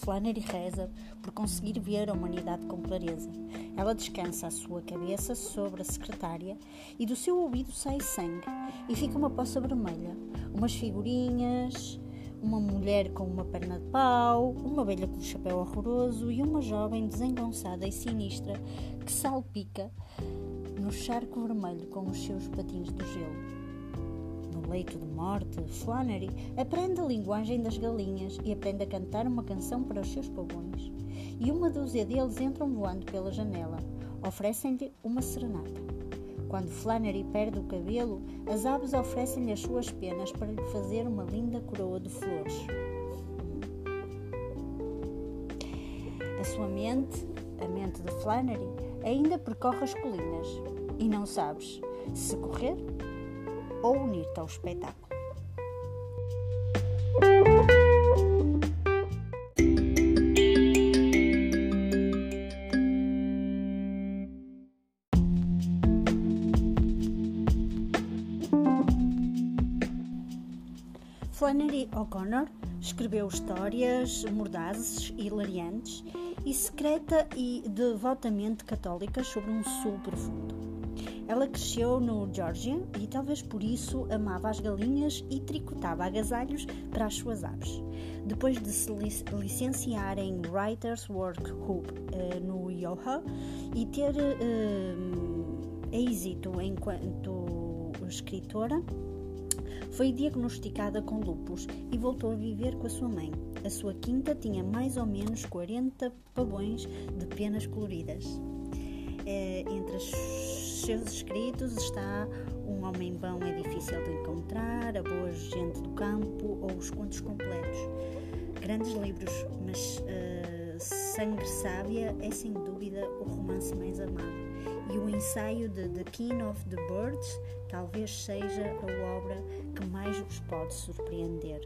Flannery reza por conseguir ver a humanidade com clareza. Ela descansa a sua cabeça sobre a secretária e do seu ouvido sai sangue e fica uma poça vermelha, umas figurinhas, uma mulher com uma perna de pau, uma velha com um chapéu horroroso e uma jovem desengonçada e sinistra que salpica no charco vermelho com os seus patins do gelo. Leito de morte, Flannery aprende a linguagem das galinhas e aprende a cantar uma canção para os seus pavões. E uma dúzia deles entram voando pela janela, oferecem-lhe uma serenata. Quando Flannery perde o cabelo, as aves oferecem-lhe as suas penas para lhe fazer uma linda coroa de flores. A sua mente, a mente de Flannery, ainda percorre as colinas e não sabes se correr ou unirte ao espectáculo. Flannery O'Connor escreveu histórias mordazes e hilariantes e secreta e devotamente católicas sobre um sul profundo. Ela cresceu no Georgia e talvez por isso amava as galinhas e tricotava agasalhos para as suas aves. Depois de se licenciar em Writers Workshop uh, no Yoha e ter uh, êxito enquanto escritora, foi diagnosticada com lupus e voltou a viver com a sua mãe. A sua quinta tinha mais ou menos 40 pavões de penas coloridas. É, entre os seus escritos está Um Homem Bom é Difícil de Encontrar, A Boa Gente do Campo ou Os Contos Completos. Grandes livros, mas uh, Sangue Sábia é sem dúvida o romance mais amado e o ensaio de The King of the Birds talvez seja a obra que mais vos pode surpreender.